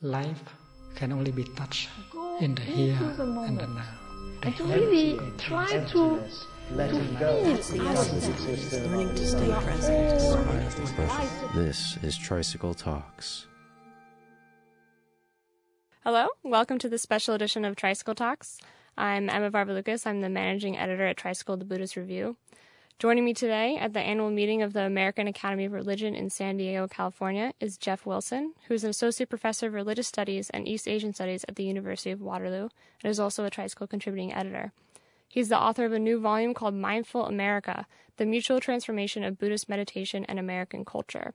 life can only be touched in the here the and the moment. now. and to really try to letting go. Learning to stay present. This is Tricycle Talks. Hello, welcome to the special edition of Tricycle Talks. I'm Emma Varvaloucas. I'm the managing editor at Tricycle the Buddhist Review. Joining me today at the annual meeting of the American Academy of Religion in San Diego, California, is Jeff Wilson, who is an associate professor of religious studies and East Asian studies at the University of Waterloo and is also a Tricycle contributing editor. He's the author of a new volume called Mindful America The Mutual Transformation of Buddhist Meditation and American Culture.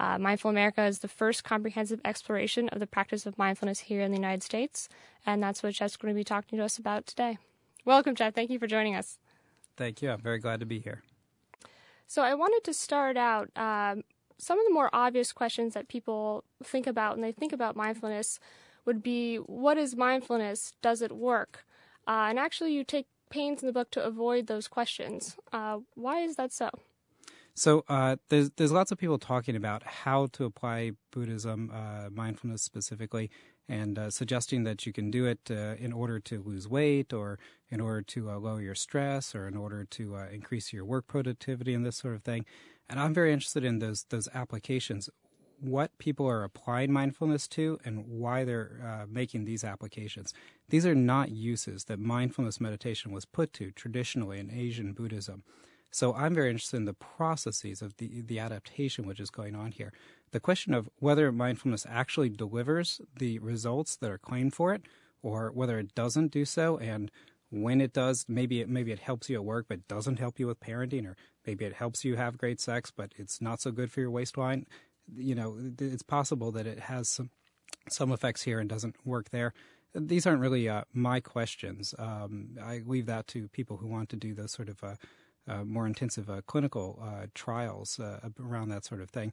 Uh, Mindful America is the first comprehensive exploration of the practice of mindfulness here in the United States, and that's what Jeff's going to be talking to us about today. Welcome, Jeff. Thank you for joining us. Thank you. I'm very glad to be here. So, I wanted to start out um, some of the more obvious questions that people think about when they think about mindfulness would be what is mindfulness? Does it work? Uh, and actually, you take pains in the book to avoid those questions. Uh, why is that so? So uh, there's there's lots of people talking about how to apply Buddhism, uh, mindfulness specifically, and uh, suggesting that you can do it uh, in order to lose weight, or in order to uh, lower your stress, or in order to uh, increase your work productivity, and this sort of thing. And I'm very interested in those those applications. What people are applying mindfulness to, and why they're making these applications. These are not uses that mindfulness meditation was put to traditionally in Asian Buddhism. So I'm very interested in the processes of the the adaptation which is going on here. The question of whether mindfulness actually delivers the results that are claimed for it, or whether it doesn't do so, and when it does, maybe it maybe it helps you at work, but doesn't help you with parenting, or maybe it helps you have great sex, but it's not so good for your waistline. You know, it's possible that it has some some effects here and doesn't work there. These aren't really uh, my questions. Um, I leave that to people who want to do those sort of uh, uh, more intensive uh, clinical uh, trials uh, around that sort of thing.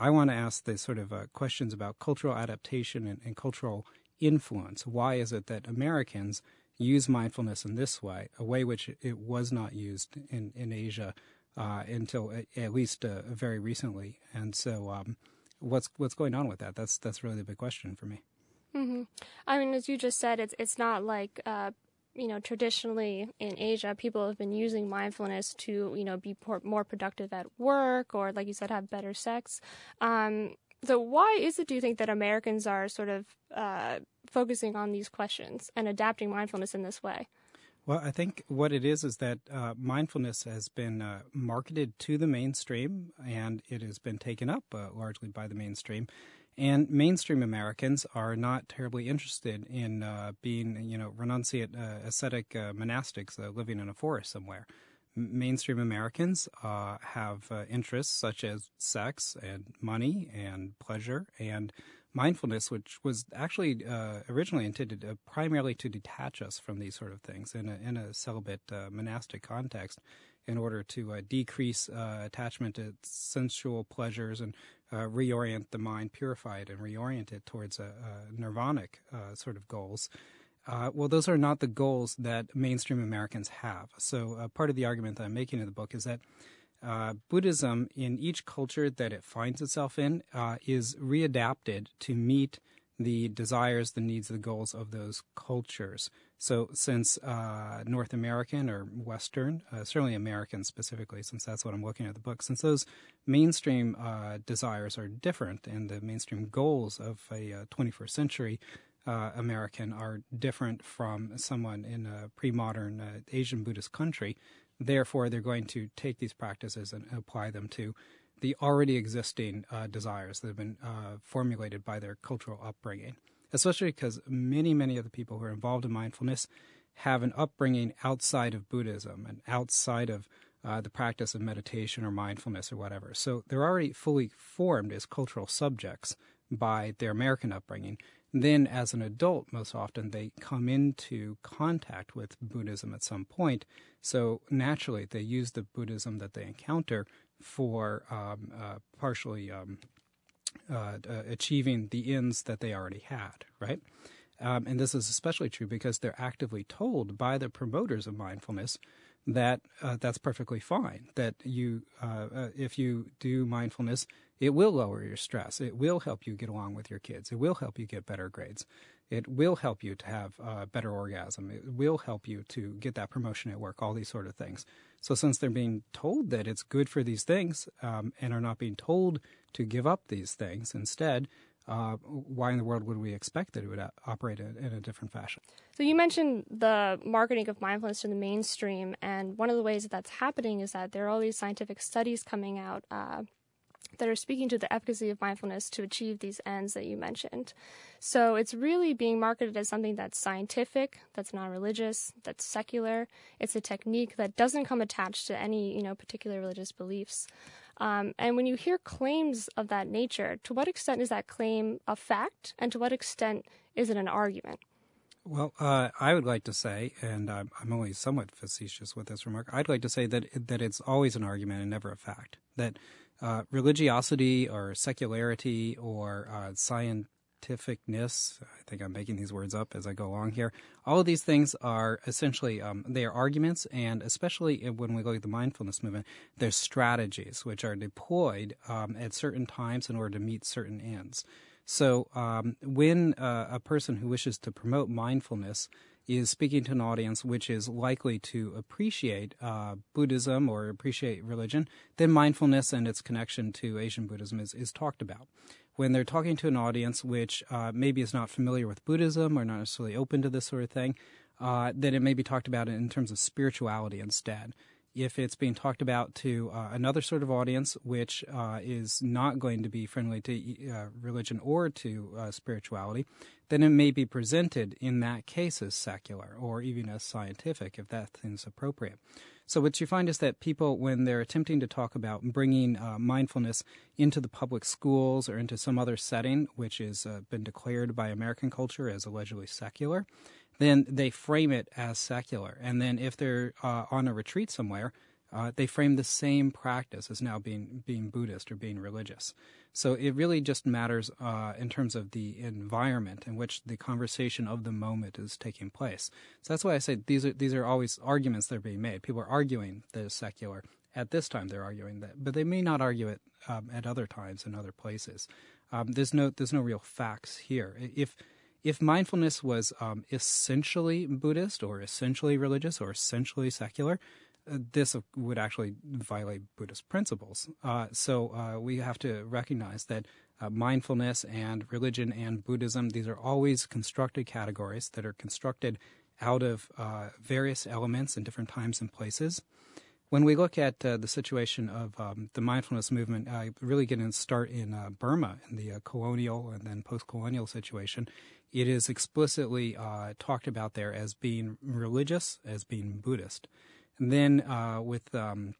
I want to ask the sort of uh, questions about cultural adaptation and, and, cultural influence. Why is it that Americans use mindfulness in this way, a way which it was not used in, in Asia uh, until at least very recently? And so, um, what's what's going on with that? That's that's really the big question for me. Mm-hmm. I mean, as you just said, it's it's not like you know, traditionally in Asia, people have been using mindfulness to, you know, be more productive at work or, like you said, have better sex. Um, so, why is it, do you think, that Americans are sort of uh, focusing on these questions and adapting mindfulness in this way? Well, I think what it is is that uh, mindfulness has been uh, marketed to the mainstream and it has been taken up uh, largely by the mainstream. And mainstream Americans are not terribly interested in uh, being, you know, renunciate uh, ascetic uh, monastics uh, living in a forest somewhere. Mainstream Americans uh, have uh, interests such as sex and money and pleasure and mindfulness, which was actually originally intended primarily to detach us from these sort of things in a, in a celibate monastic context in order to uh, decrease uh, attachment to sensual pleasures and uh, reorient the mind, purify it, and reorient it towards a, a nirvanic uh, sort of goals. Uh, well, those are not the goals that mainstream Americans have. So, uh, part of the argument that I'm making in the book is that Buddhism, in each culture that it finds itself in, is readapted to meet the desires, the needs, the goals of those cultures. So, since uh, North American or Western, uh, certainly American specifically, since that's what I'm looking at the book, since those mainstream uh, desires are different and the mainstream goals of a 21st uh, century uh, American are different from someone in a pre modern uh, Asian Buddhist country, therefore, they're going to take these practices and apply them to the already existing uh, desires that have been uh, formulated by their cultural upbringing, especially because many, many of the people who are involved in mindfulness have an upbringing outside of Buddhism and outside of uh, the practice of meditation or mindfulness or whatever. So they're already fully formed as cultural subjects by their American upbringing. Then, as an adult, most often they come into contact with Buddhism at some point. So naturally, they use the Buddhism that they encounter for um, uh, partially um, uh, uh, achieving the ends that they already had, right? Um, and this is especially true because they're actively told by the promoters of mindfulness that uh, that's perfectly fine. That you, uh, uh, if you do mindfulness, It will lower your stress. It will help you get along with your kids. It will help you get better grades. It will help you to have a better orgasm. It will help you to get that promotion at work, all these sort of things. So, since they're being told that it's good for these things um, and are not being told to give up these things instead, uh, why in the world would we expect that it would operate in, in, a different fashion? So you mentioned the marketing of mindfulness to the mainstream, and one of the ways that that's happening is that there are all these scientific studies coming out uh, that are speaking to the efficacy of mindfulness to achieve these ends that you mentioned. So it's really being marketed as something that's scientific, that's non-religious, that's secular. It's a technique that doesn't come attached to any, you know, particular religious beliefs. Um, and when you hear claims of that nature, to what extent is that claim a fact, and to what extent is it an argument? Well, uh, I would like to say, and I'm, I'm, only somewhat facetious with this remark. I'd like to say that that it's always an argument and never a fact. That uh, religiosity or secularity or uh, scientificness. I think I'm making these words up as I go along here. All of these things are essentially um, they are arguments, and especially when we look at the mindfulness movement, there's strategies which are deployed um, at certain times in order to meet certain ends. So um, when uh, a person who wishes to promote mindfulness is speaking to an audience which is likely to appreciate uh, Buddhism or appreciate religion, then mindfulness and its connection to Asian Buddhism is, is talked about when they're talking to an audience which uh, maybe is not familiar with Buddhism or not necessarily open to this sort of thing, uh, then it may be talked about in terms of spirituality instead. If it's being talked about to uh, another sort of audience which uh, is not going to be friendly to uh, religion or to uh, spirituality, then it may be presented in that case as secular or even as scientific if that is appropriate. So what you find is that people, when they're attempting to talk about bringing uh, mindfulness into the public schools or into some other setting, which has uh, been declared by American culture as allegedly secular, then they frame it as secular. And then if they're uh, on a retreat somewhere, uh, they frame the same practice as now being being Buddhist or being religious. So it really just matters uh, in terms of the environment in which the conversation of the moment is taking place. So that's why I say these are these are always arguments that are being made. People are arguing that it's secular. At this time, they're arguing that, but they may not argue it um, at other times in other places. Um, there's no there's no real facts here. If if mindfulness was um, essentially Buddhist or essentially religious or essentially secular, this would actually violate Buddhist principles. Uh, so uh, we have to recognize that uh, mindfulness and religion and Buddhism, these are always constructed categories that are constructed out of uh, various elements in different times and places. When we look at uh, the situation of um, the mindfulness movement, really get to start in uh, Burma in the colonial and then post-colonial situation. It is explicitly talked about there as being religious, as being Buddhist. And then uh, with um,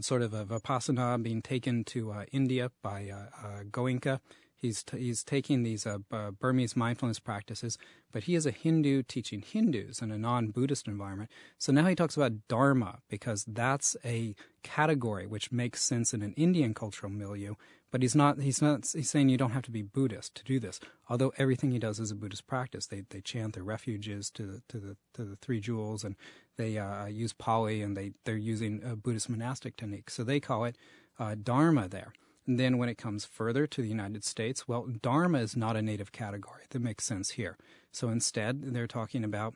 sort of a Vipassana being taken to uh, India by uh, uh Goenka, he's, t- he's taking these uh, Burmese mindfulness practices, but he is a Hindu teaching Hindus in a non Buddhist environment. So now he talks about Dharma because that's a category which makes sense in an Indian cultural milieu, but he's not. He's not. He's saying you don't have to be Buddhist to do this. Although everything he does is a Buddhist practice. They they chant their refuges to the to the to the three jewels, and they uh, use Pali, and they they're using a Buddhist monastic technique. So they call it uh, Dharma there. And then when it comes further to the United States, well, Dharma is not a native category. That makes sense here. So instead, they're talking about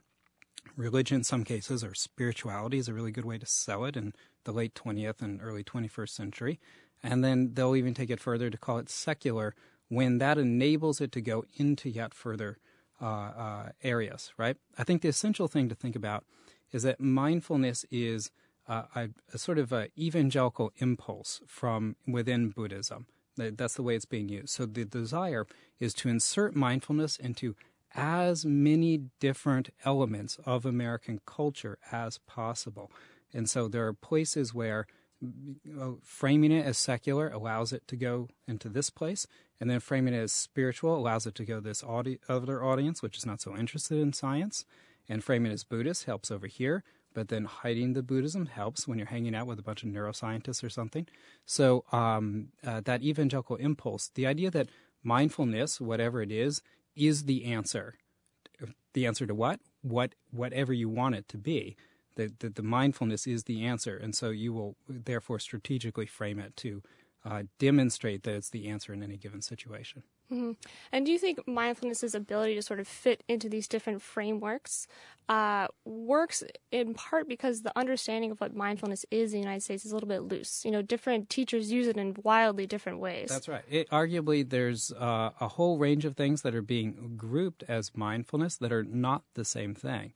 religion in some cases, or spirituality is a really good way to sell it in the late 20th and early 21st century. And then they'll even take it further to call it secular when that enables it to go into yet further uh, uh, areas, right? I think the essential thing to think about is that mindfulness is uh, a, a, sort of a evangelical impulse from within Buddhism. That's the way it's being used. So the desire is to insert mindfulness into as many different elements of American culture as possible. And so there are places where framing it as secular allows it to go into this place, and then framing it as spiritual allows it to go this audi- other audience, which is not so interested in science, and framing it as Buddhist helps over here. But then hiding the Buddhism helps when you're hanging out with a bunch of neuroscientists or something. So um, uh, that evangelical impulse, the idea that mindfulness, whatever it is, is the answer. The answer to what? What whatever you want it to be that the, the, mindfulness is the answer, and so you will therefore strategically frame it to uh, demonstrate that it's the answer in any given situation. Mm-hmm. And do you think mindfulness's ability to sort of fit into these different frameworks uh, works in part because the understanding of what mindfulness is in the United States is a little bit loose? You know, different teachers use it in wildly different ways. That's right. It, arguably, there's uh, a whole range of things that are being grouped as mindfulness that are not the same thing.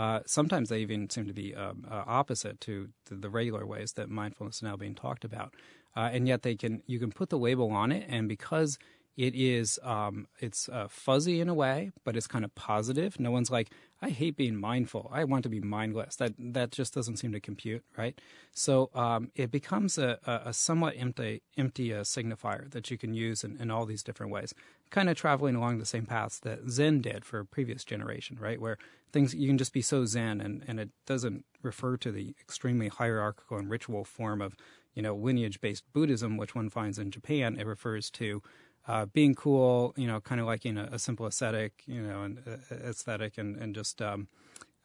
Uh, sometimes they even seem to be um, uh, opposite to, to, the regular ways that mindfulness is now being talked about, uh, and yet they can you can put the label on it, and because it is um, it's uh, fuzzy in a way, but it's kind of positive. No one's like, I hate being mindful. I want to be mindless. That that just doesn't seem to compute, right? So um, it becomes a, a, somewhat empty empty uh, signifier that you can use in, in all these different ways. Kind of traveling along the same paths that Zen did for a previous generation, right? Where things you can just be so Zen, and, and it doesn't refer to the extremely hierarchical and ritual form of you know lineage based Buddhism, which one finds in Japan. It refers to uh, being cool, you know, kind of liking a, a simple aesthetic, you know, and uh, aesthetic, and and just um,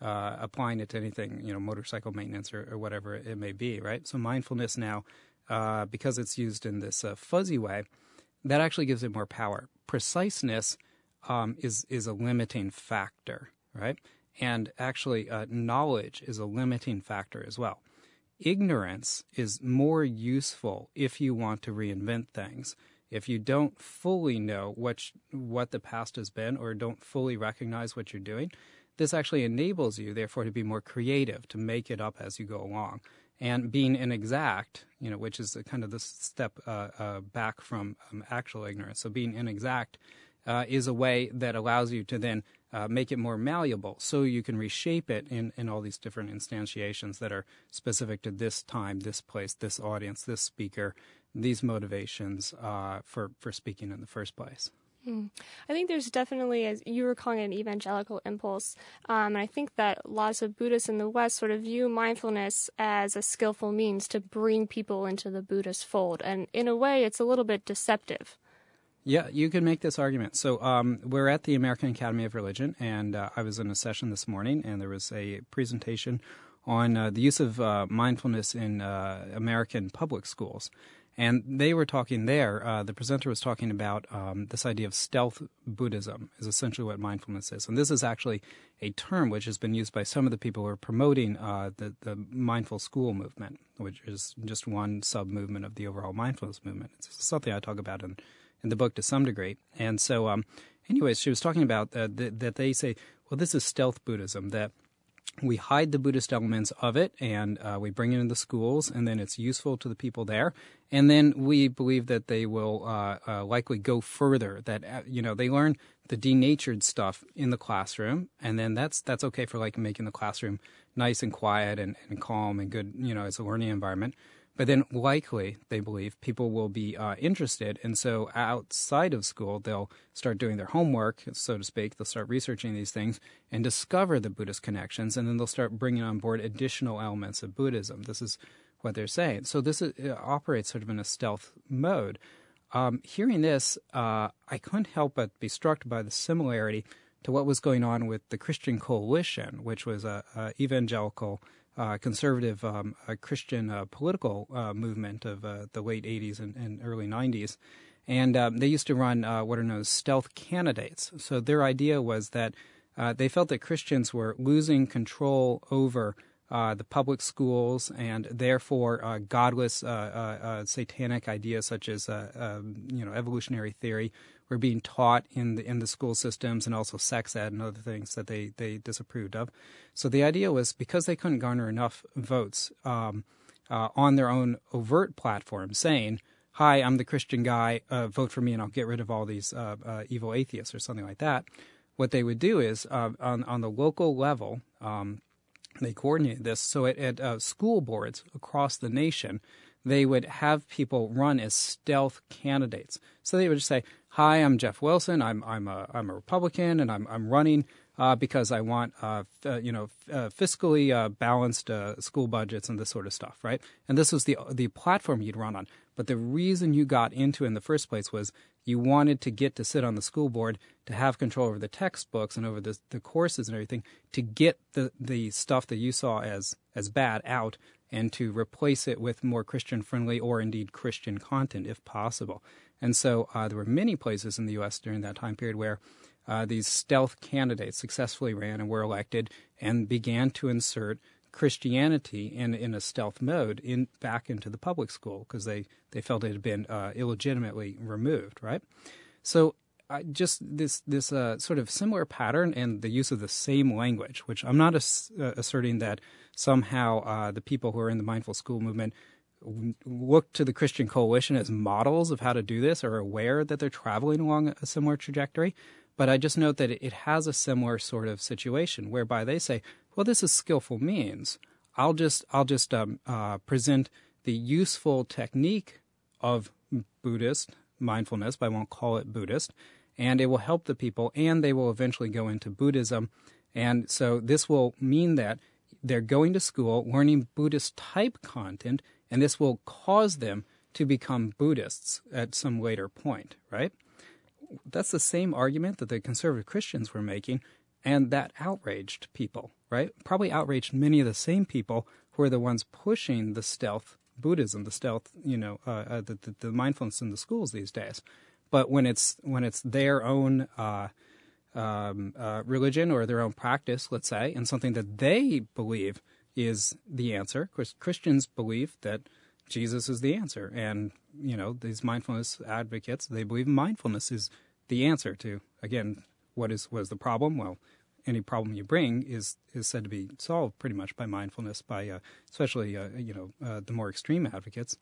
uh, applying it to anything, you know, motorcycle maintenance or, or whatever it may be, right? So mindfulness now, uh, because it's used in this uh, fuzzy way, that actually gives it more power. Preciseness um, is is a limiting factor, right? And actually, uh, knowledge is a limiting factor as well. Ignorance is more useful if you want to reinvent things if you don't fully know what what the past has been or don't fully recognize what you're doing, this actually enables you, therefore, to be more creative, to make it up as you go along. And being inexact, you know, which is kind of the step uh, uh, back from um, actual ignorance. So being inexact uh, is a way that allows you to then uh, make it more malleable so you can reshape it in, in all these different instantiations that are specific to this time, this place, this audience, this speaker, these motivations uh, for for speaking in the first place. Hmm. I think there's definitely, as you were calling it, an evangelical impulse. Um, and I think that lots of Buddhists in the West sort of view mindfulness as a skillful means to bring people into the Buddhist fold. And in a way, it's a little bit deceptive. Yeah, you can make this argument. So um, we're at the American Academy of Religion, and uh, I was in a session this morning, and there was a presentation on uh, the use of uh, mindfulness in uh, American public schools. And they were talking there, uh, the presenter was talking about um, this idea of stealth Buddhism, is essentially what mindfulness is. And this is actually a term which has been used by some of the people who are promoting uh, the, the mindful school movement, which is just one sub movement of the overall mindfulness movement. It's something I talk about in, in the book to some degree. And so, um, anyways, she was talking about uh, th- that they say, well, this is stealth Buddhism, that we hide the Buddhist elements of it and uh, we bring it into the schools, and then it's useful to the people there. And then we believe that they will uh, uh, likely go further. That uh, you know they learn the denatured stuff in the classroom, and then that's that's okay for like making the classroom nice and quiet and, and calm and good. You know, it's a learning environment. But then likely, they believe, people will be uh, interested. And so outside of school, they'll start doing their homework, so to speak. They'll start researching these things and discover the Buddhist connections. And then they'll start bringing on board additional elements of Buddhism. This is what they're saying. So this is, operates sort of in a stealth mode. Um, hearing this, uh, I couldn't help but be struck by the similarity to what was going on with the Christian Coalition, which was a, a evangelical uh, conservative um, uh, Christian uh, political uh, movement of the late 80s and, and early 90s. And um, they used to run what are known as stealth candidates. So their idea was that they felt that Christians were losing control over uh, the public schools, and therefore uh, godless, uh, satanic ideas such as um, you know evolutionary theory were being taught in the in the school systems and also sex ed and other things that they they disapproved of. So the idea was because they couldn't garner enough votes um, uh, on their own overt platform, saying, "Hi, I'm the Christian guy. Uh, vote for me, and I'll get rid of all these uh, uh evil atheists" or something like that. What they would do is uh, on on the local level. Um, they coordinated this so at, at uh, school boards across the nation they would have people run as stealth candidates. So they would just say, "Hi, I'm Jeff Wilson. I'm I'm a I'm a Republican, and I'm I'm running uh, because I want uh, f- you know f- uh, fiscally uh, balanced uh, school budgets and this sort of stuff, right?" And this was the the platform you'd run on. But the reason you got into it in the first place was you wanted to get to sit on the school board to have control over the textbooks and over the the courses and everything to get the the stuff that you saw as as bad out and to replace it with more Christian friendly or indeed Christian content if possible. And so uh, there were many places in the U.S. during that time period where uh, these stealth candidates successfully ran and were elected and began to insert Christianity in, in a stealth mode in back into the public school because they, they felt it had been uh, illegitimately removed, right? So uh, just this this uh, sort of similar pattern and the use of the same language, which I'm not ass- uh, asserting that somehow uh, the people who are in the mindful school movement look to the Christian Coalition as models of how to do this or aware that they're traveling along a similar trajectory. But I just note that it has a similar sort of situation whereby they say, well, this is skillful means. I'll just I'll just um, uh, present the useful technique of Buddhist mindfulness, but I won't call it Buddhist, and it will help the people, and they will eventually go into Buddhism, and so this will mean that they're going to school, learning Buddhist type content, and this will cause them to become Buddhists at some later point, right? That's the same argument that the conservative Christians were making, and that outraged people, right? Probably outraged many of the same people who are the ones pushing the stealth Buddhism, the stealth, you know, uh, uh, the, the, the, mindfulness in the schools these days. But when it's when it's their own uh, um, uh, religion or their own practice, let's say, and something that they believe is the answer, Christians believe that Jesus is the answer, and you know these mindfulness advocates they believe mindfulness is the answer to again what is was the problem? Well, any problem you bring is is said to be solved pretty much by mindfulness, by uh, especially uh, you know uh, the more extreme advocates.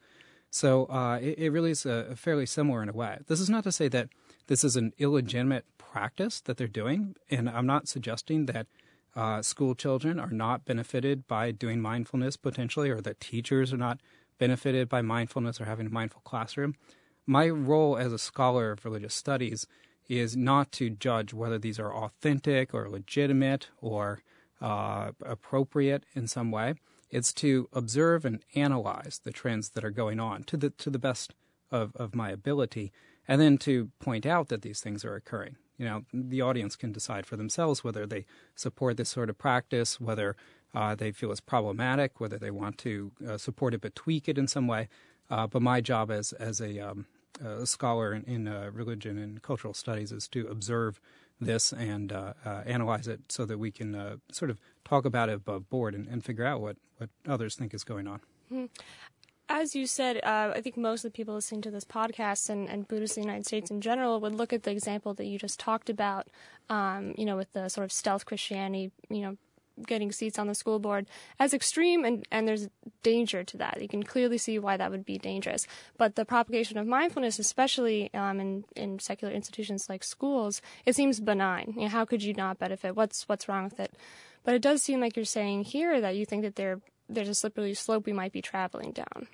So uh, it, it, really is a, a fairly similar in a way. This is not to say that this is an illegitimate practice that they're doing, and I'm not suggesting that uh, school children are not benefited by doing mindfulness potentially, or that teachers are not benefited by mindfulness or having a mindful classroom. My role as a scholar of religious studies is not to judge whether these are authentic or legitimate or uh, appropriate in some way. It's to observe and analyze the trends that are going on to the to the best of, of my ability, and then to point out that these things are occurring. You know, the audience can decide for themselves whether they support this sort of practice, whether uh, they feel it's problematic, whether they want to uh, support it but tweak it in some way. Uh, but my job as as a um, a scholar in, in uh, religion and cultural studies is to observe this and uh, uh, analyze it so that we can uh, sort of talk about it above board and, and, figure out what, what others think is going on. Mm-hmm. As you said, uh, I think most of the people listening to this podcast and, and Buddhists in the United States in general would look at the example that you just talked about, um, you know, with the sort of stealth Christianity, you know, getting seats on the school board as extreme and, and there's danger to that. You can clearly see why that would be dangerous. But the propagation of mindfulness, especially um, in, in secular institutions like schools, it seems benign. You know, how could you not benefit? What's what's wrong with it? But it does seem like you're saying here that you think that there there's a slippery slope we might be traveling down.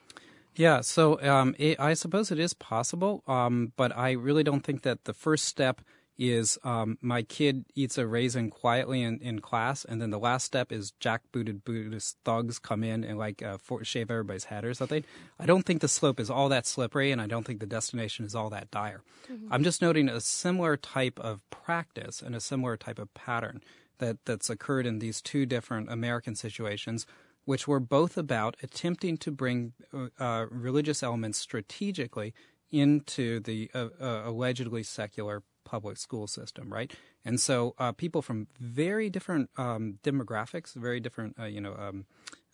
Yeah, so um, it, I suppose it is possible, um, but I really don't think that the first step – is um, my kid eats a raisin quietly in, in class, and then the last step is jackbooted Buddhist thugs come in and like uh, for, shave everybody's head or something. I don't think the slope is all that slippery, and I don't think the destination is all that dire. Mm-hmm. I'm just noting a similar type of practice and a similar type of pattern that, that's occurred in these two different American situations, which were both about attempting to bring uh, uh religious elements strategically into the uh, uh, allegedly secular public school system, right? And so uh, people from very different um, demographics, very different, uh, you know, um,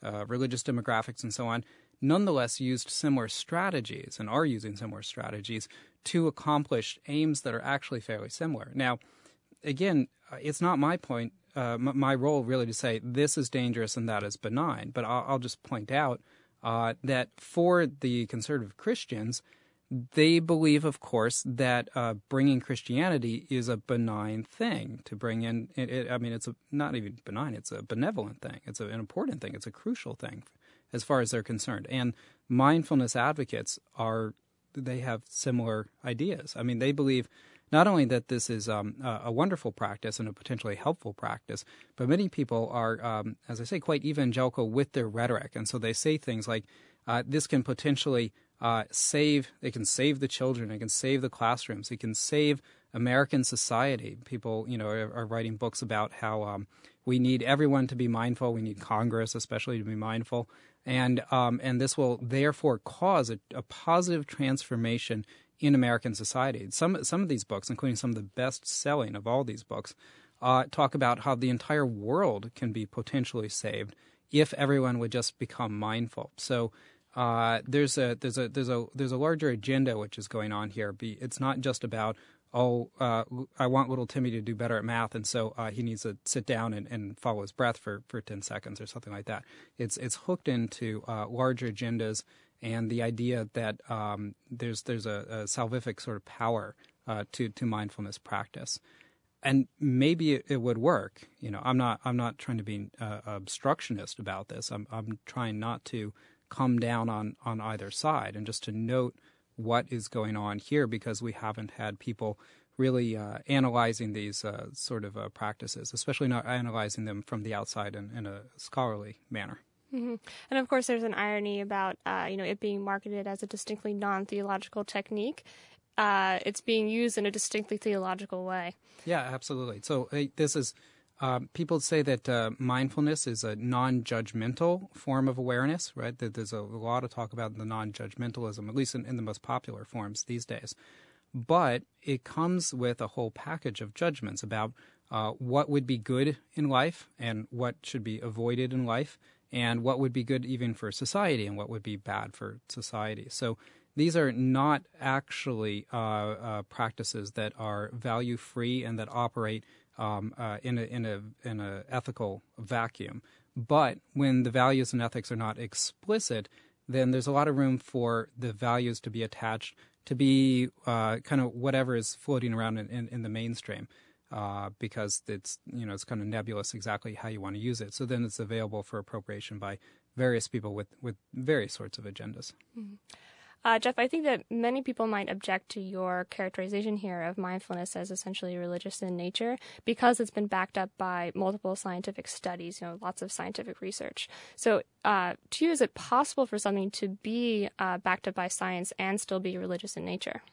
uh, religious demographics and so on, nonetheless used similar strategies and are using similar strategies to accomplish aims that are actually fairly similar. Now, again, uh, it's not my point, uh, m- my role really to say this is dangerous and that is benign, but I'll, I'll just point out uh, that for the conservative Christians, they believe, of course, that uh, bringing Christianity is a benign thing to bring in. It, it, I mean, it's a, not even benign; it's a benevolent thing. It's a, an important thing. It's a crucial thing, as far as they're concerned. And mindfulness advocates are they have similar ideas. I mean, they believe not only that this is um, a wonderful practice and a potentially helpful practice, but many people are, um, as I say, quite evangelical with their rhetoric, and so they say things like, uh, "This can potentially." Uh, save. They can save the children. They can save the classrooms. They can save American society. People, you know, are, are writing books about how um, we need everyone to be mindful. We need Congress, especially, to be mindful. and um, and this will therefore cause a, a, positive transformation in American society. Some some of these books, including some of the best selling of all these books, uh, talk about how the entire world can be potentially saved if everyone would just become mindful. So. Uh, there's a there's a there's a there's a larger agenda which is going on here. It's not just about oh, uh, I want little Timmy to do better at math, and so uh, he needs to sit down and, and, follow his breath for, for 10 seconds or something like that. It's, it's hooked into uh, larger agendas and the idea that um, there's, there's a, a, salvific sort of power uh, to, to mindfulness practice. And maybe it, it, would work. You know, I'm not I'm not trying to be uh, obstructionist about this. I'm I'm trying not to come down on, on either side and just to note what is going on here because we haven't had people really uh, analyzing these uh, sort of uh, practices, especially not analyzing them from the outside in, in a scholarly manner. Mm-hmm. And of course, there's an irony about uh, you know it being marketed as a distinctly non-theological technique. Uh, it's being used in a distinctly theological way. Yeah, absolutely. So this is um, people say that uh, mindfulness is a non-judgmental form of awareness, right? That there's a, lot of talk about the non-judgmentalism, at least in, in the most popular forms these days. But it comes with a whole package of judgments about uh, what would be good in life and what should be avoided in life, and what would be good even for society and what would be bad for society. So these are not actually uh, uh practices that are value free and that operate um, uh, in a in a in a ethical vacuum. But when the values and ethics are not explicit, then there's a lot of room for the values to be attached to be uh, kind of whatever is floating around in, in, in the mainstream. Uh, because it's you know it's kind of nebulous exactly how you want to use it. So then it's available for appropriation by various people with with various sorts of agendas. Mm-hmm. Uh, Jeff, I think that many people might object to your characterization here of mindfulness as essentially religious in nature because it's been backed up by multiple scientific studies, you know, lots of scientific research. So, uh, to you, is it possible for something to be uh, backed up by science and still be religious in nature?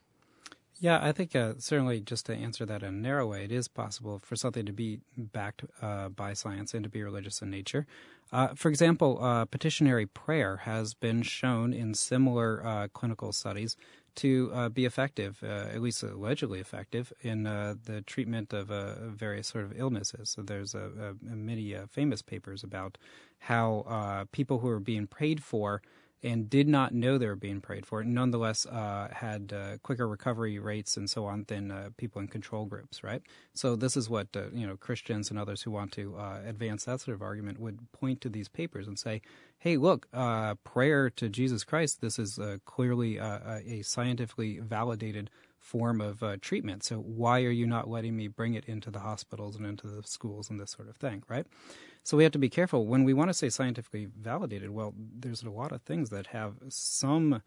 Yeah, I think uh, certainly just to answer that in a narrow way, it is possible for something to be backed uh, by science and to be religious in nature. Uh, for example, uh, petitionary prayer has been shown in similar uh, clinical studies to uh, be effective, at least allegedly effective, in the treatment of various sort of illnesses. So there's many famous papers about how people who are being prayed for and did not know they were being prayed for, nonetheless uh, had uh, quicker recovery rates and so on than uh, people in control groups, right? So this is what uh, you know Christians and others who want to uh, advance that sort of argument would point to these papers and say, "Hey, look, uh, prayer to Jesus Christ. This is clearly a scientifically validated." Form of treatment. So why are you not letting me bring it into the hospitals and into the schools and this sort of thing, right? So we have to be careful when we want to say scientifically validated. Well, there's a lot of things that have some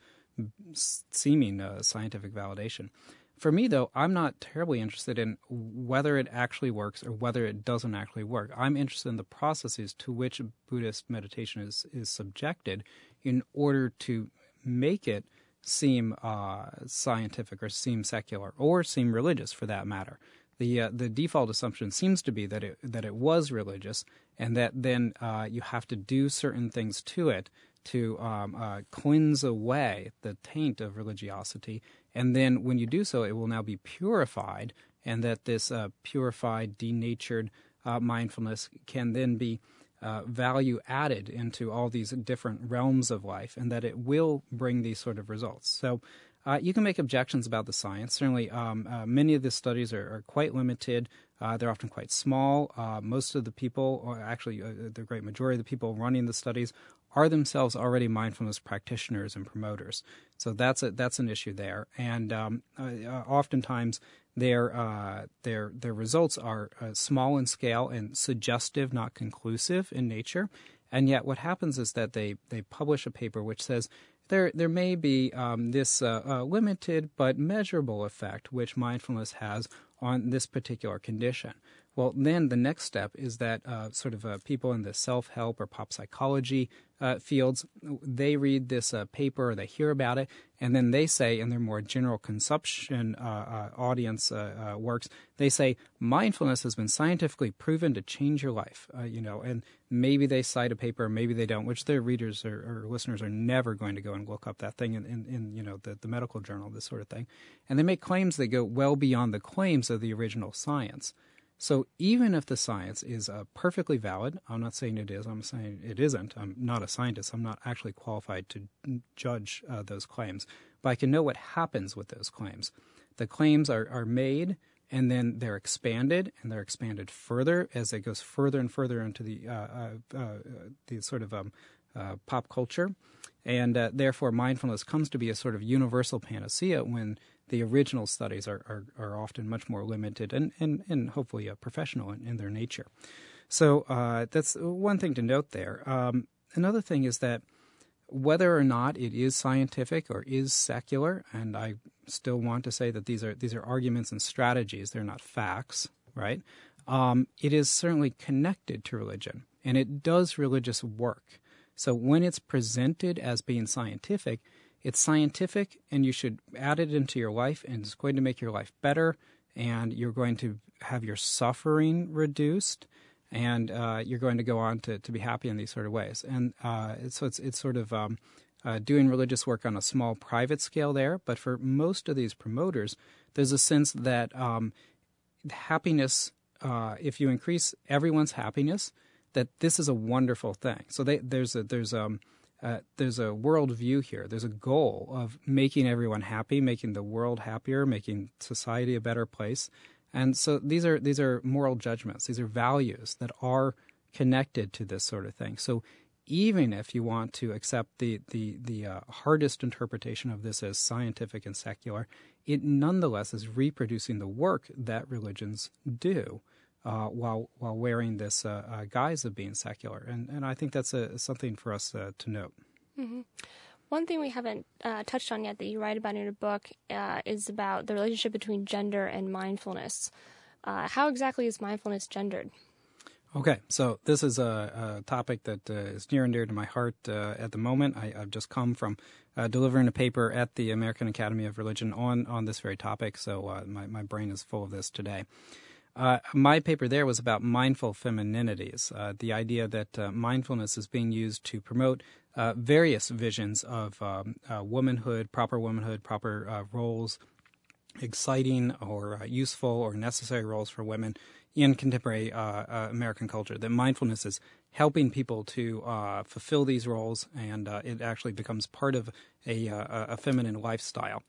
seeming uh, scientific validation. For me, though, I'm not terribly interested in whether it actually works or whether it doesn't actually work. I'm interested in the processes to which Buddhist meditation is, is subjected in order to make it seem uh, scientific or seem secular or seem religious for that matter. The uh, the default assumption seems to be that it that it was religious, and that then uh, you have to do certain things to it to um, uh, cleanse away the taint of religiosity, and then when you do so, it will now be purified, and that this uh, purified, denatured uh, mindfulness can then be uh, value added into all these different realms of life, and that it will bring these sort of results. So uh, you can make objections about the science. Certainly, um, uh, many of the studies are, are quite limited. Uh, they're often quite small. Uh, most of the people, or actually uh, the great majority of the people running the studies, are themselves already mindfulness practitioners and promoters. So that's a, that's an issue there. And um, uh, oftentimes, their their their results are small in scale and suggestive, not conclusive in nature. And yet, what happens is that they they publish a paper which says there there may be um, this uh, uh, limited but measurable effect which mindfulness has on this particular condition. Well, then the next step is that uh, sort of uh, people in the self help or pop psychology uh, fields, they read this uh, paper or they hear about it, and then they say, in their more general consumption uh, uh, audience works, they say mindfulness has been scientifically proven to change your life. you know, and maybe they cite a paper, maybe they don't, which their readers or, or listeners are never going to go and look up that thing in, in, in you know the, the medical journal, this sort of thing, and they make claims that go well beyond the claims of the original science. So even if the science is uh, perfectly valid, I'm not saying it is, I'm saying it isn't. I'm not a scientist. I'm not actually qualified to judge uh, those claims, but I can know what happens with those claims. The claims are, are made and then they're expanded and they're expanded further as it goes further and further into the, uh, uh, uh the sort of um, uh, pop culture. And therefore, mindfulness comes to be a sort of universal panacea when the original studies are, are, are often much more limited and, and, and hopefully uh, professional in, in, their nature. So uh, that's one thing to note there. Um, another thing is that whether or not it is scientific or is secular, and I still want to say that these are these are arguments and strategies; they're not facts, right? Um, it is certainly connected to religion, and it does religious work. So when it's presented as being scientific, it's scientific, and you should add it into your life, and it's going to make your life better, and you're going to have your suffering reduced, and uh, you're going to go on to, to be happy in these sort of ways. And uh, so it's it's sort of um, uh, doing religious work on a small private scale there, but for most of these promoters, there's a sense that um, happiness, uh, if you increase everyone's happiness, that this is a wonderful thing. So they, there's a there's um uh, there's a world view here. There's a goal of making everyone happy, making the world happier, making society a better place. And so these are these are moral judgments. These are values that are connected to this sort of thing. So even if you want to accept the the the uh, hardest interpretation of this as scientific and secular, it nonetheless is reproducing the work that religions do uh, while while wearing this uh, uh, guise of being secular, and and I think that's a, something for us uh, to note. Mm-hmm. One thing we haven't uh, touched on yet that you write about in your book uh, is about the relationship between gender and mindfulness. how exactly is mindfulness gendered? Okay, so this is a, a topic that is near and dear to my heart at the moment. I, have just come from delivering a paper at the American Academy of Religion on on this very topic, so my my brain is full of this today. Uh, my paper there was about mindful femininities, uh, the idea that uh, mindfulness is being used to promote uh, various visions of um, uh, womanhood, proper womanhood, proper uh, roles, exciting or useful or necessary roles for women in contemporary American culture. That mindfulness is helping people to fulfill these roles, and it actually becomes part of a, a feminine lifestyle.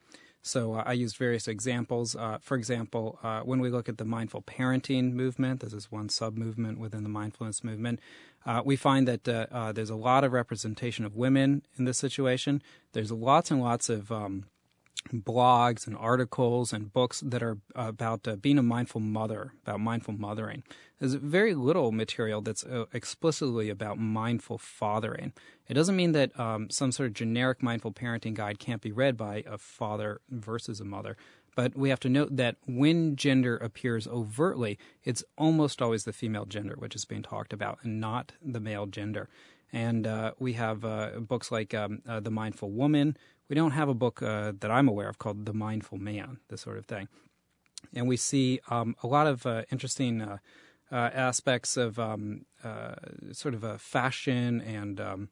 So uh, I used various examples. Uh, for example, uh, when we look at the mindful parenting movement, this is one sub movement within the mindfulness movement. Uh, we find that uh, uh, there's a lot of representation of women in this situation. There's lots and lots of um, blogs and articles and books that are about uh, being a mindful mother, about mindful mothering. There's very little material that's uh, explicitly about mindful fathering. It doesn't mean that um, some sort of generic mindful parenting guide can't be read by a father versus a mother. But we have to note that when gender appears overtly, it's almost always the female gender which is being talked about and not the male gender. And uh, we have uh, books like um, uh, The Mindful Woman, we don't have a book uh, that I'm aware of called The Mindful Man, this sort of thing. And we see um, a lot of uh, interesting uh, uh aspects of um, uh, sort of a fashion and um,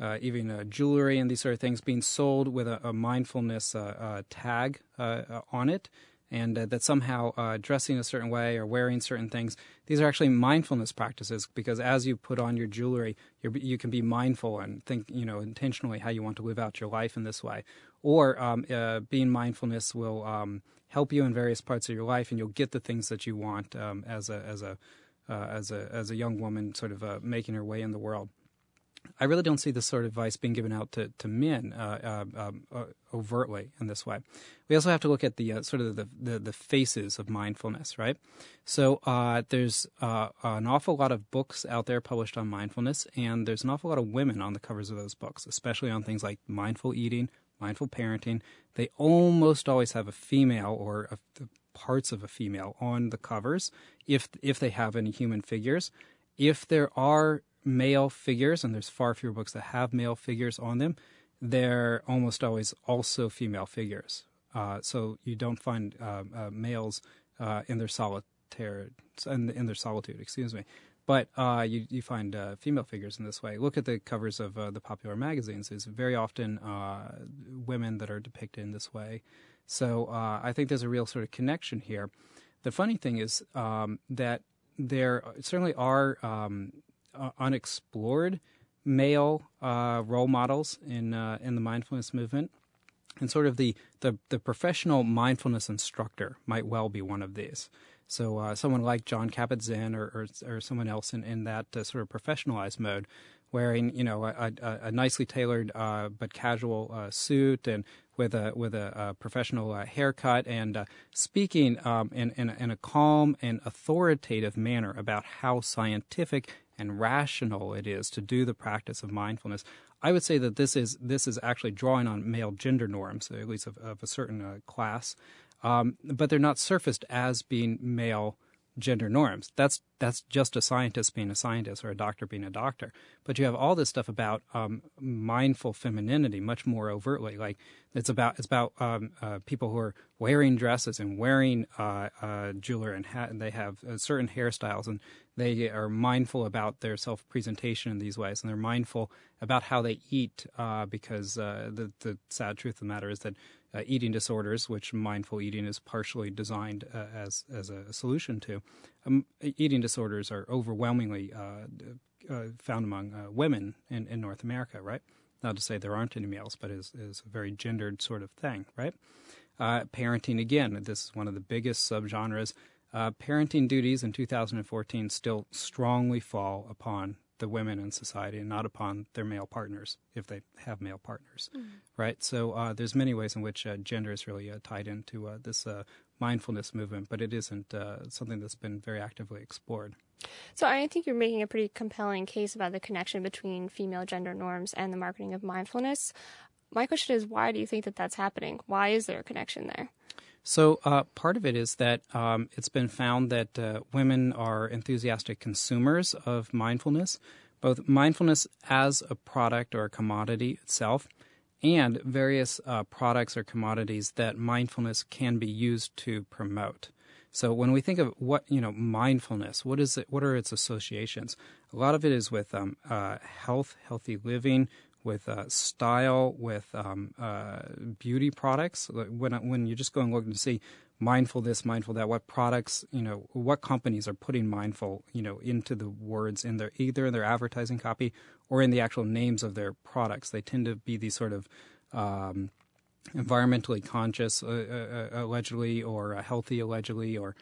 uh, even jewelry and these sort of things being sold with a, a mindfulness tag on it and uh, that somehow uh, dressing a certain way or wearing certain things, these are actually mindfulness practices because as you put on your jewelry, you can be mindful and think, you know, intentionally how you want to live out your life in this way. Or um, uh, being mindfulness will um, help you in various parts of your life, and you'll get the things that you want um, as a as a uh, as a as a young woman, sort of uh, making her way in the world. I really don't see this sort of advice being given out to, to men uh, uh, um, uh, overtly in this way. We also have to look at the uh, sort of the, the, the, faces of mindfulness, right? So uh, there's uh, an awful lot of books out there published on mindfulness, and there's an awful lot of women on the covers of those books, especially on things like mindful eating, mindful parenting. They almost always have a female or a, parts of a female on the covers, if if they have any human figures. If there are male figures, and there's far fewer books that have male figures on them, they're almost always also female figures. Uh, so you don't find uh, uh, males uh, in their solitaire in, in, their solitude. Excuse me. But uh, you, you find uh, female figures in this way. Look at the covers of the popular magazines. It's very often women that are depicted in this way. So I think there's a real sort of connection here. The funny thing is um, that there certainly are um, unexplored male role models in in the mindfulness movement and sort of the, the, the professional mindfulness instructor might well be one of these. So uh, someone like Jon Kabat-Zinn or, or, or someone else in, in that uh, sort of professionalized mode, wearing you know a, a, a nicely tailored uh, but casual uh, suit and with a with a, a professional uh, haircut and uh, speaking um, in, in, in a calm and authoritative manner about how scientific and rational it is to do the practice of mindfulness. I would say that this is this is actually drawing on male gender norms, at least of, of a certain uh, class, um, but they're not surfaced as being male gender norms. That's that's just a scientist being a scientist or a doctor being a doctor. But you have all this stuff about um, mindful femininity much more overtly. Like it's about it's about um, uh, people who are wearing dresses and wearing uh, uh, jewelry and, ha- and they have uh, certain hairstyles and they are mindful about their self presentation in these ways and they're mindful about how they eat uh, because uh, the the sad truth of the matter is that uh, eating disorders, which mindful eating is partially designed uh, as as a solution to. Um, eating disorders are overwhelmingly uh, uh found among uh, women in, in North America, right? Not to say there aren't any males, but is is a very gendered sort of thing, right? Parenting again, this is one of the biggest subgenres. parenting duties in 2014 still strongly fall upon the women in society and not upon their male partners if they have male partners, mm. right? So uh, there's many ways in which uh, gender is really uh, tied into uh, this uh, mindfulness movement, but it isn't uh, something that's been very actively explored. So I think you're making a pretty compelling case about the connection between female gender norms and the marketing of mindfulness. My question is, why do you think that that's happening? Why is there a connection there? So uh, part of it is that um, it's been found that uh, women are enthusiastic consumers of mindfulness, both mindfulness as a product or a commodity itself, and various uh, products or commodities that mindfulness can be used to promote. So when we think of what you know mindfulness, what is it? What are its associations? A lot of it is with um, uh, health, healthy living, with uh, style, with um, uh, beauty products. When when you just go and look and see mindful this, mindful that, what products, you know, what companies are putting mindful, you know, into the words in their either in their advertising copy or in the actual names of their products. They tend to be these sort of um, environmentally conscious, uh, uh, uh allegedly, or uh, healthy, allegedly, or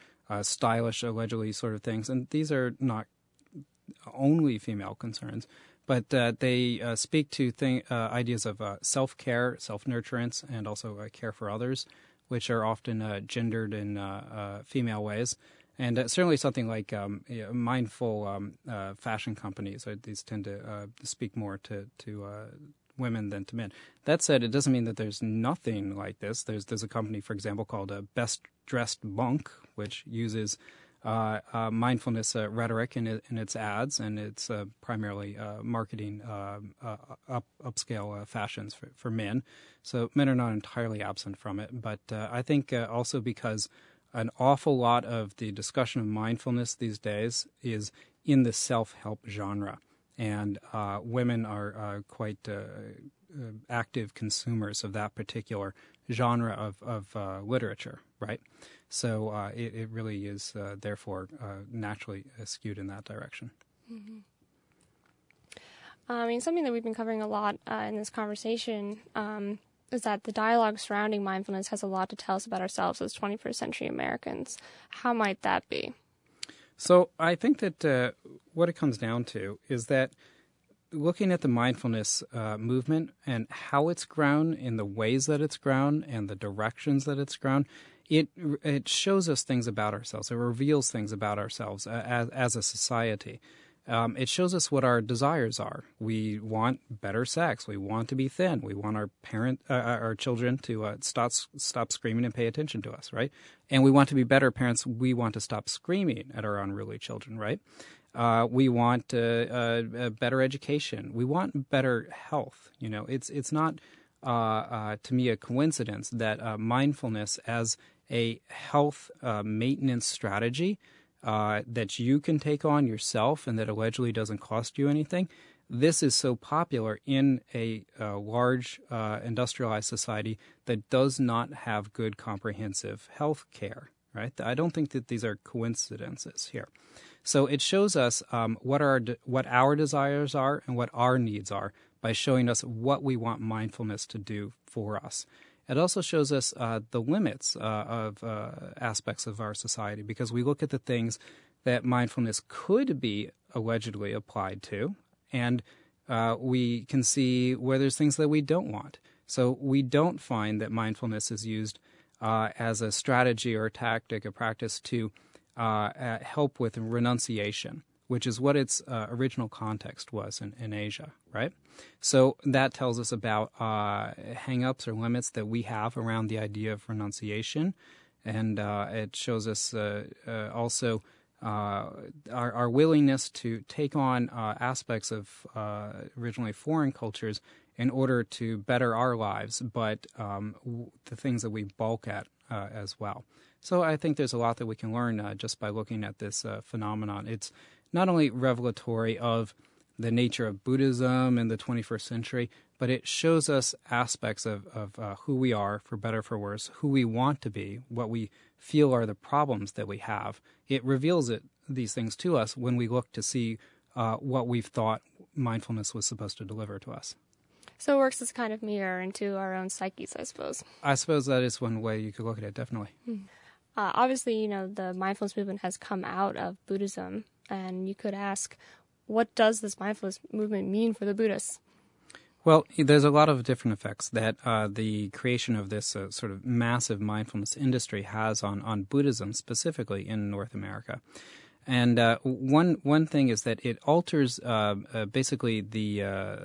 stylish, allegedly, sort of things. And these are not only female concerns but uh, they uh, speak to thing, uh, ideas of uh, self care, self nurturance, and also uh, care for others, which are often gendered in female ways. And certainly something like um, you know, mindful um, fashion companies, these tend to speak more to, to women than to men. That said, it doesn't mean that there's nothing like this. There's, there's a company, for example, called Best Dressed Monk, which uses uh, uh, mindfulness uh, rhetoric in, it, in, its ads, and it's uh, primarily uh, marketing uh, up, upscale fashions for, for, men. So men are not entirely absent from it, but I think also because an awful lot of the discussion of mindfulness these days is in the self-help genre, and women are quite active consumers of that particular genre of, of literature, right? So uh, it, it, really is, uh, therefore, uh, naturally skewed in that direction. Mm-hmm. I mean, something that we've been covering a lot uh, in this conversation um, is that the dialogue surrounding mindfulness has a lot to tell us about ourselves as 21st century Americans. How might that be? So I think that uh, what it comes down to is that looking at the mindfulness uh, movement and how it's grown in the ways that it's grown and the directions that it's grown it it shows us things about ourselves. It reveals things about ourselves uh, as as a society. um, it shows us what our desires are. We want better sex. We want to be thin. We want our parent, uh, uh, our children to uh, stop stop screaming and pay attention to us, right? And we want to be better parents. We want to stop screaming at our unruly children, right? Uh, we want uh, a better education. We want better health. You know, it's it's not to me a coincidence that mindfulness as a health maintenance strategy uh, that you can take on yourself and that allegedly doesn't cost you anything. This is so popular in a, a large uh, industrialized society that does not have good comprehensive health care. Right? I don't think that these are coincidences here. So it shows us um, what our what our desires are and what our needs are by showing us what we want mindfulness to do for us. It also shows us uh, the limits uh, of uh, aspects of our society because we look at the things that mindfulness could be allegedly applied to, and uh, we can see where there's things that we don't want. So we don't find that mindfulness is used uh, as a strategy or a tactic, a practice to help with renunciation which is what its uh, original context was in, in, Asia, right? So that tells us about uh, hangups or limits that we have around the idea of renunciation. And uh, it shows us uh, uh, also uh, our, our, willingness to take on aspects of originally foreign cultures in order to better our lives, but um, w- the things that we balk at as well. So I think there's a lot that we can learn just by looking at this phenomenon. It's not only revelatory of the nature of Buddhism in the 21st century, but it shows us aspects of, of uh, who we are, for better for worse, who we want to be, what we feel are the problems that we have. It reveals it these things to us when we look to see uh, what we've thought mindfulness was supposed to deliver to us. So it works as a kind of mirror into our own psyches, I suppose. I suppose that is one way you could look at it, definitely. Hmm. Uh, obviously, you know, the mindfulness movement has come out of Buddhism and you could ask, what does this mindfulness movement mean for the Buddhists? Well, there's a lot of different effects that uh, the creation of this uh, sort of massive mindfulness industry has on, on Buddhism, specifically in North America. And uh, one one thing is that it alters uh, uh, basically the, uh,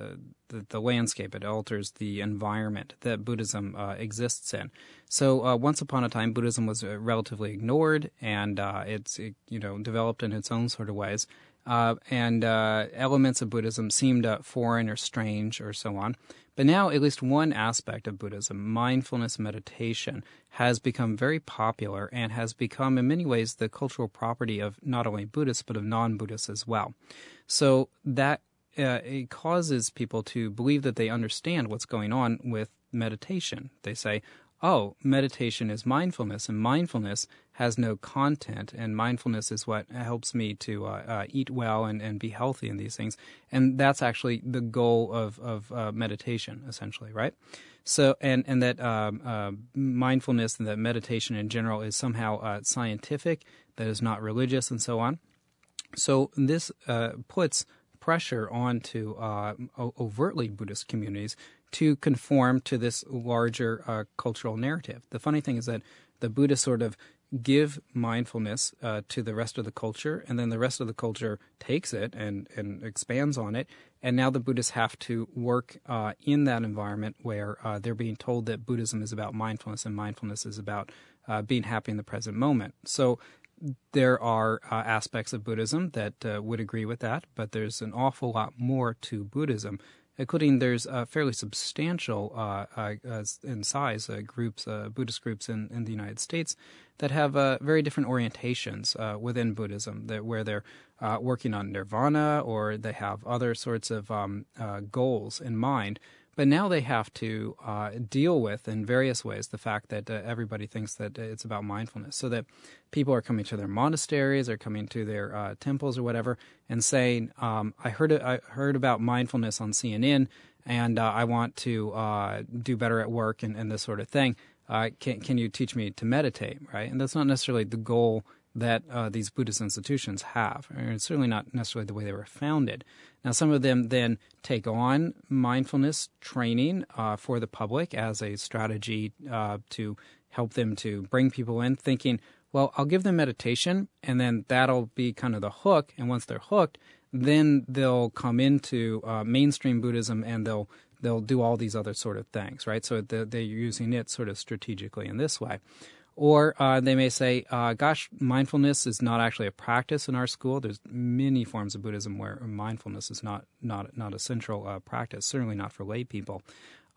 the, the landscape. It alters the environment that Buddhism uh, exists in. So uh, once upon a time, Buddhism was relatively ignored, and it's it, you know developed in its own sort of ways. Uh, and uh, elements of Buddhism seemed uh, foreign or strange or so on. But now, at least one aspect of Buddhism, mindfulness meditation, has become very popular and has become, in many ways, the cultural property of not only Buddhists, but of non Buddhists as well. So that uh, it causes people to believe that they understand what's going on with meditation. They say, oh, meditation is mindfulness, and mindfulness has no content, and mindfulness is what helps me to uh, uh, eat well and, and be healthy in these things. And that's actually the goal of, of uh, meditation, essentially, right? So, and, and that um, uh, mindfulness and that meditation in general is somehow uh, scientific, that is not religious, and so on. So, this uh, puts pressure onto overtly Buddhist communities to conform to this larger uh, cultural narrative. The funny thing is that the Buddhists sort of give mindfulness uh, to the rest of the culture, and then the rest of the culture takes it and, and expands on it. And now the Buddhists have to work uh, in that environment where uh, they're being told that Buddhism is about mindfulness and mindfulness is about uh, being happy in the present moment. So there are uh, aspects of Buddhism that uh, would agree with that, but there's an awful lot more to Buddhism including there's a fairly substantial uh, uh, in size uh, groups, uh, Buddhist groups in, in the United States that have uh, very different orientations uh, within Buddhism, that, where they're working on nirvana or they have other sorts of um, goals in mind but now they have to uh, deal with, in various ways, the fact that uh, everybody thinks that it's about mindfulness. So that people are coming to their monasteries or coming to their uh, temples or whatever and saying, um, I, heard, I heard about mindfulness on CNN and uh, I want to uh, do better at work and, and, this sort of thing. Uh, can, can you teach me to meditate, right? And that's not necessarily the goal that uh, these Buddhist institutions have. And it's certainly not necessarily the way they were founded. Now, some of them then take on mindfulness training uh, for the public as a strategy uh, to help them to bring people in, thinking, well, I'll give them meditation, and then that'll be kind of the hook. And once they're hooked, then they'll come into uh, mainstream Buddhism and they'll they'll do all these other sort of things, right? So they're, they're using it sort of strategically in this way. Or uh, they may say, uh, gosh, mindfulness is not actually a practice in our school. There's many forms of Buddhism where mindfulness is not, not, not a central uh, practice, certainly not for lay people.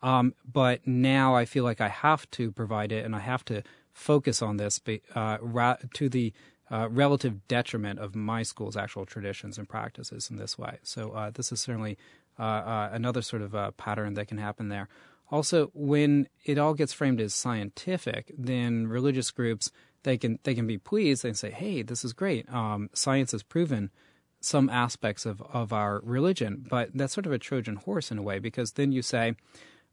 Um, but now I feel like I have to provide it and I have to focus on this uh, ra- to the uh, relative detriment of my school's actual traditions and practices in this way. So uh, this is certainly another sort of pattern that can happen there. Also, when it all gets framed as scientific, then religious groups they can they can be pleased and say, "Hey, this is great. Um, science has proven some aspects of of our religion." But that's sort of a Trojan horse in a way because then you say,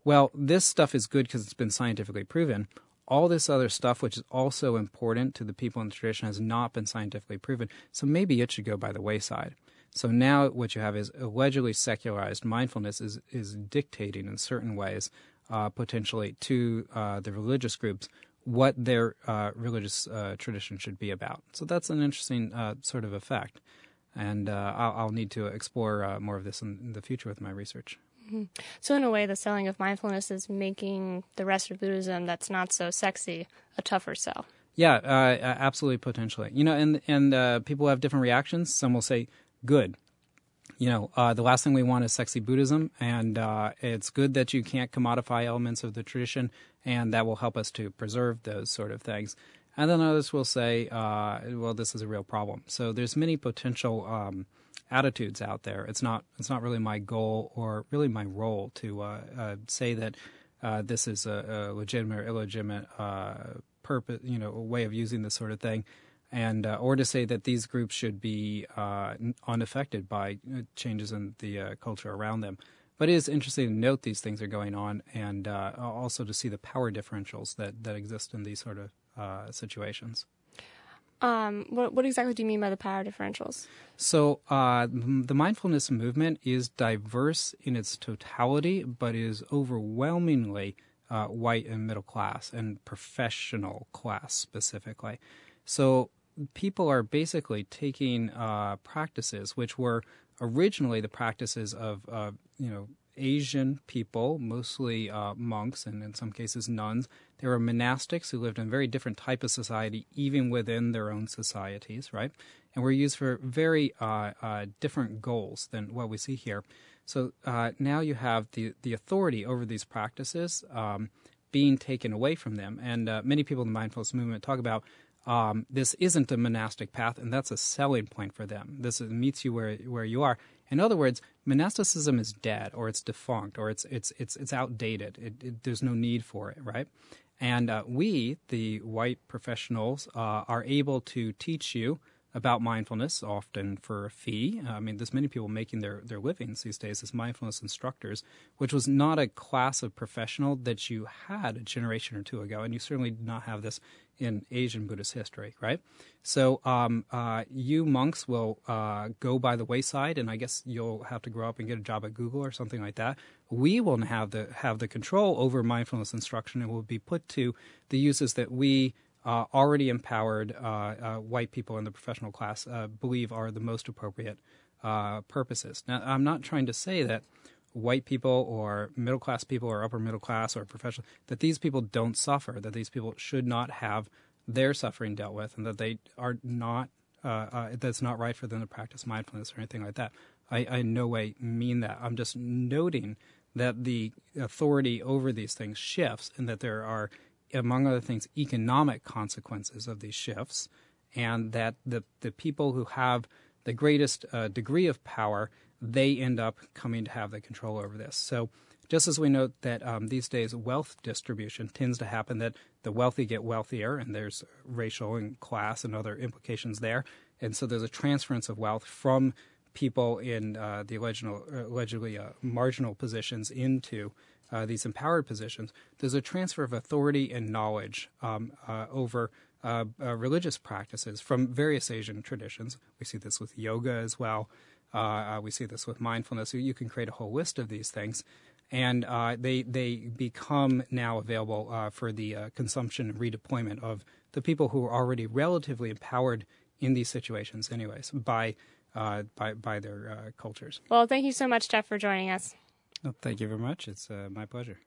"Well, this stuff is good because it's been scientifically proven." All this other stuff, which is also important to the people in the tradition, has not been scientifically proven. So maybe it should go by the wayside. So now what you have is allegedly secularized mindfulness is, is dictating in certain ways, uh, potentially, to uh, the religious groups what their uh, religious uh, tradition should be about. So that's an interesting uh, sort of effect. And uh, I'll, I'll, need to explore more of this in, in, the future with my research. Mm-hmm. So, in a way, the selling of mindfulness is making the rest of Buddhism that's not so sexy a tougher sell. Yeah, absolutely, potentially. You know, and and people have different reactions. Some will say, good. You know, uh, the last thing we want is sexy Buddhism, and uh, it's good that you can't commodify elements of the tradition, and that will help us to preserve those sort of things. And then others will say, uh, well, this is a real problem. So there's many potential um, attitudes out there. It's not it's not really my goal or really my role to uh, uh, say that uh, this is a, a, legitimate or illegitimate purpose, you know, a way of using this sort of thing and uh, or to say that these groups should be uh, unaffected by uh, changes in the uh, culture around them. But it is interesting to note these things are going on, and uh, also to see the power differentials that, that exist in these sort of uh, situations. Um, what, what, exactly do you mean by the power differentials? So, the mindfulness movement is diverse in its totality, but is overwhelmingly white and middle class and professional class specifically. So, people are basically taking uh, practices which were originally the practices of uh, you know Asian people, mostly uh, monks and in some cases nuns. They were monastics who lived in a very different type of society, even within their own societies, right? And were used for very uh, uh, different goals than what we see here. So uh, now you have the the authority over these practices um, being taken away from them, and many people in the mindfulness movement talk about um, this isn't a monastic path, and that's a selling point for them. This meets you where where you are. In other words, monasticism is dead, or it's defunct, or it's it's it's it's outdated. It, it, there's no need for it, right? And uh, we, the white professionals, uh, are able to teach you about mindfulness, often for a fee. I mean, there's many people making their, their livings these days as mindfulness instructors, which was not a class of professional that you had a generation or two ago, and you certainly did not have this in Asian Buddhist history, right? So um, uh, you monks will uh, go by the wayside, and I guess you'll have to grow up and get a job at Google or something like that. We will have the have the control over mindfulness instruction, and will be put to the uses that we uh, already empowered uh, uh, white people in the professional class uh, believe are the most appropriate purposes. Now, I'm not trying to say that white people or middle class people or upper middle class or professional that these people don't suffer, that these people should not have their suffering dealt with, and that they are not uh, uh, that's not right for them to practice mindfulness or anything like that. I, I in no way mean that. I'm just noting that the authority over these things shifts, and that there are, among other things, economic consequences of these shifts, and that the the people who have the greatest uh, degree of power they end up coming to have the control over this. So, just as we note that um, these days wealth distribution tends to happen that the wealthy get wealthier, and there's racial and class and other implications there, and so there's a transference of wealth from people in uh, the allegedly uh, marginal positions into uh, these empowered positions. There's a transfer of authority and knowledge um, uh, over uh, uh, religious practices from various Asian traditions. We see this with yoga as well. Uh, uh, we see this with mindfulness. You can create a whole list of these things, and uh, they they become now available uh, for the uh, consumption and redeployment of the people who are already relatively empowered in these situations, anyways, by uh, by by their uh, cultures. Well, thank you so much, Jeff, for joining us. Well, thank you very much. It's uh, my pleasure.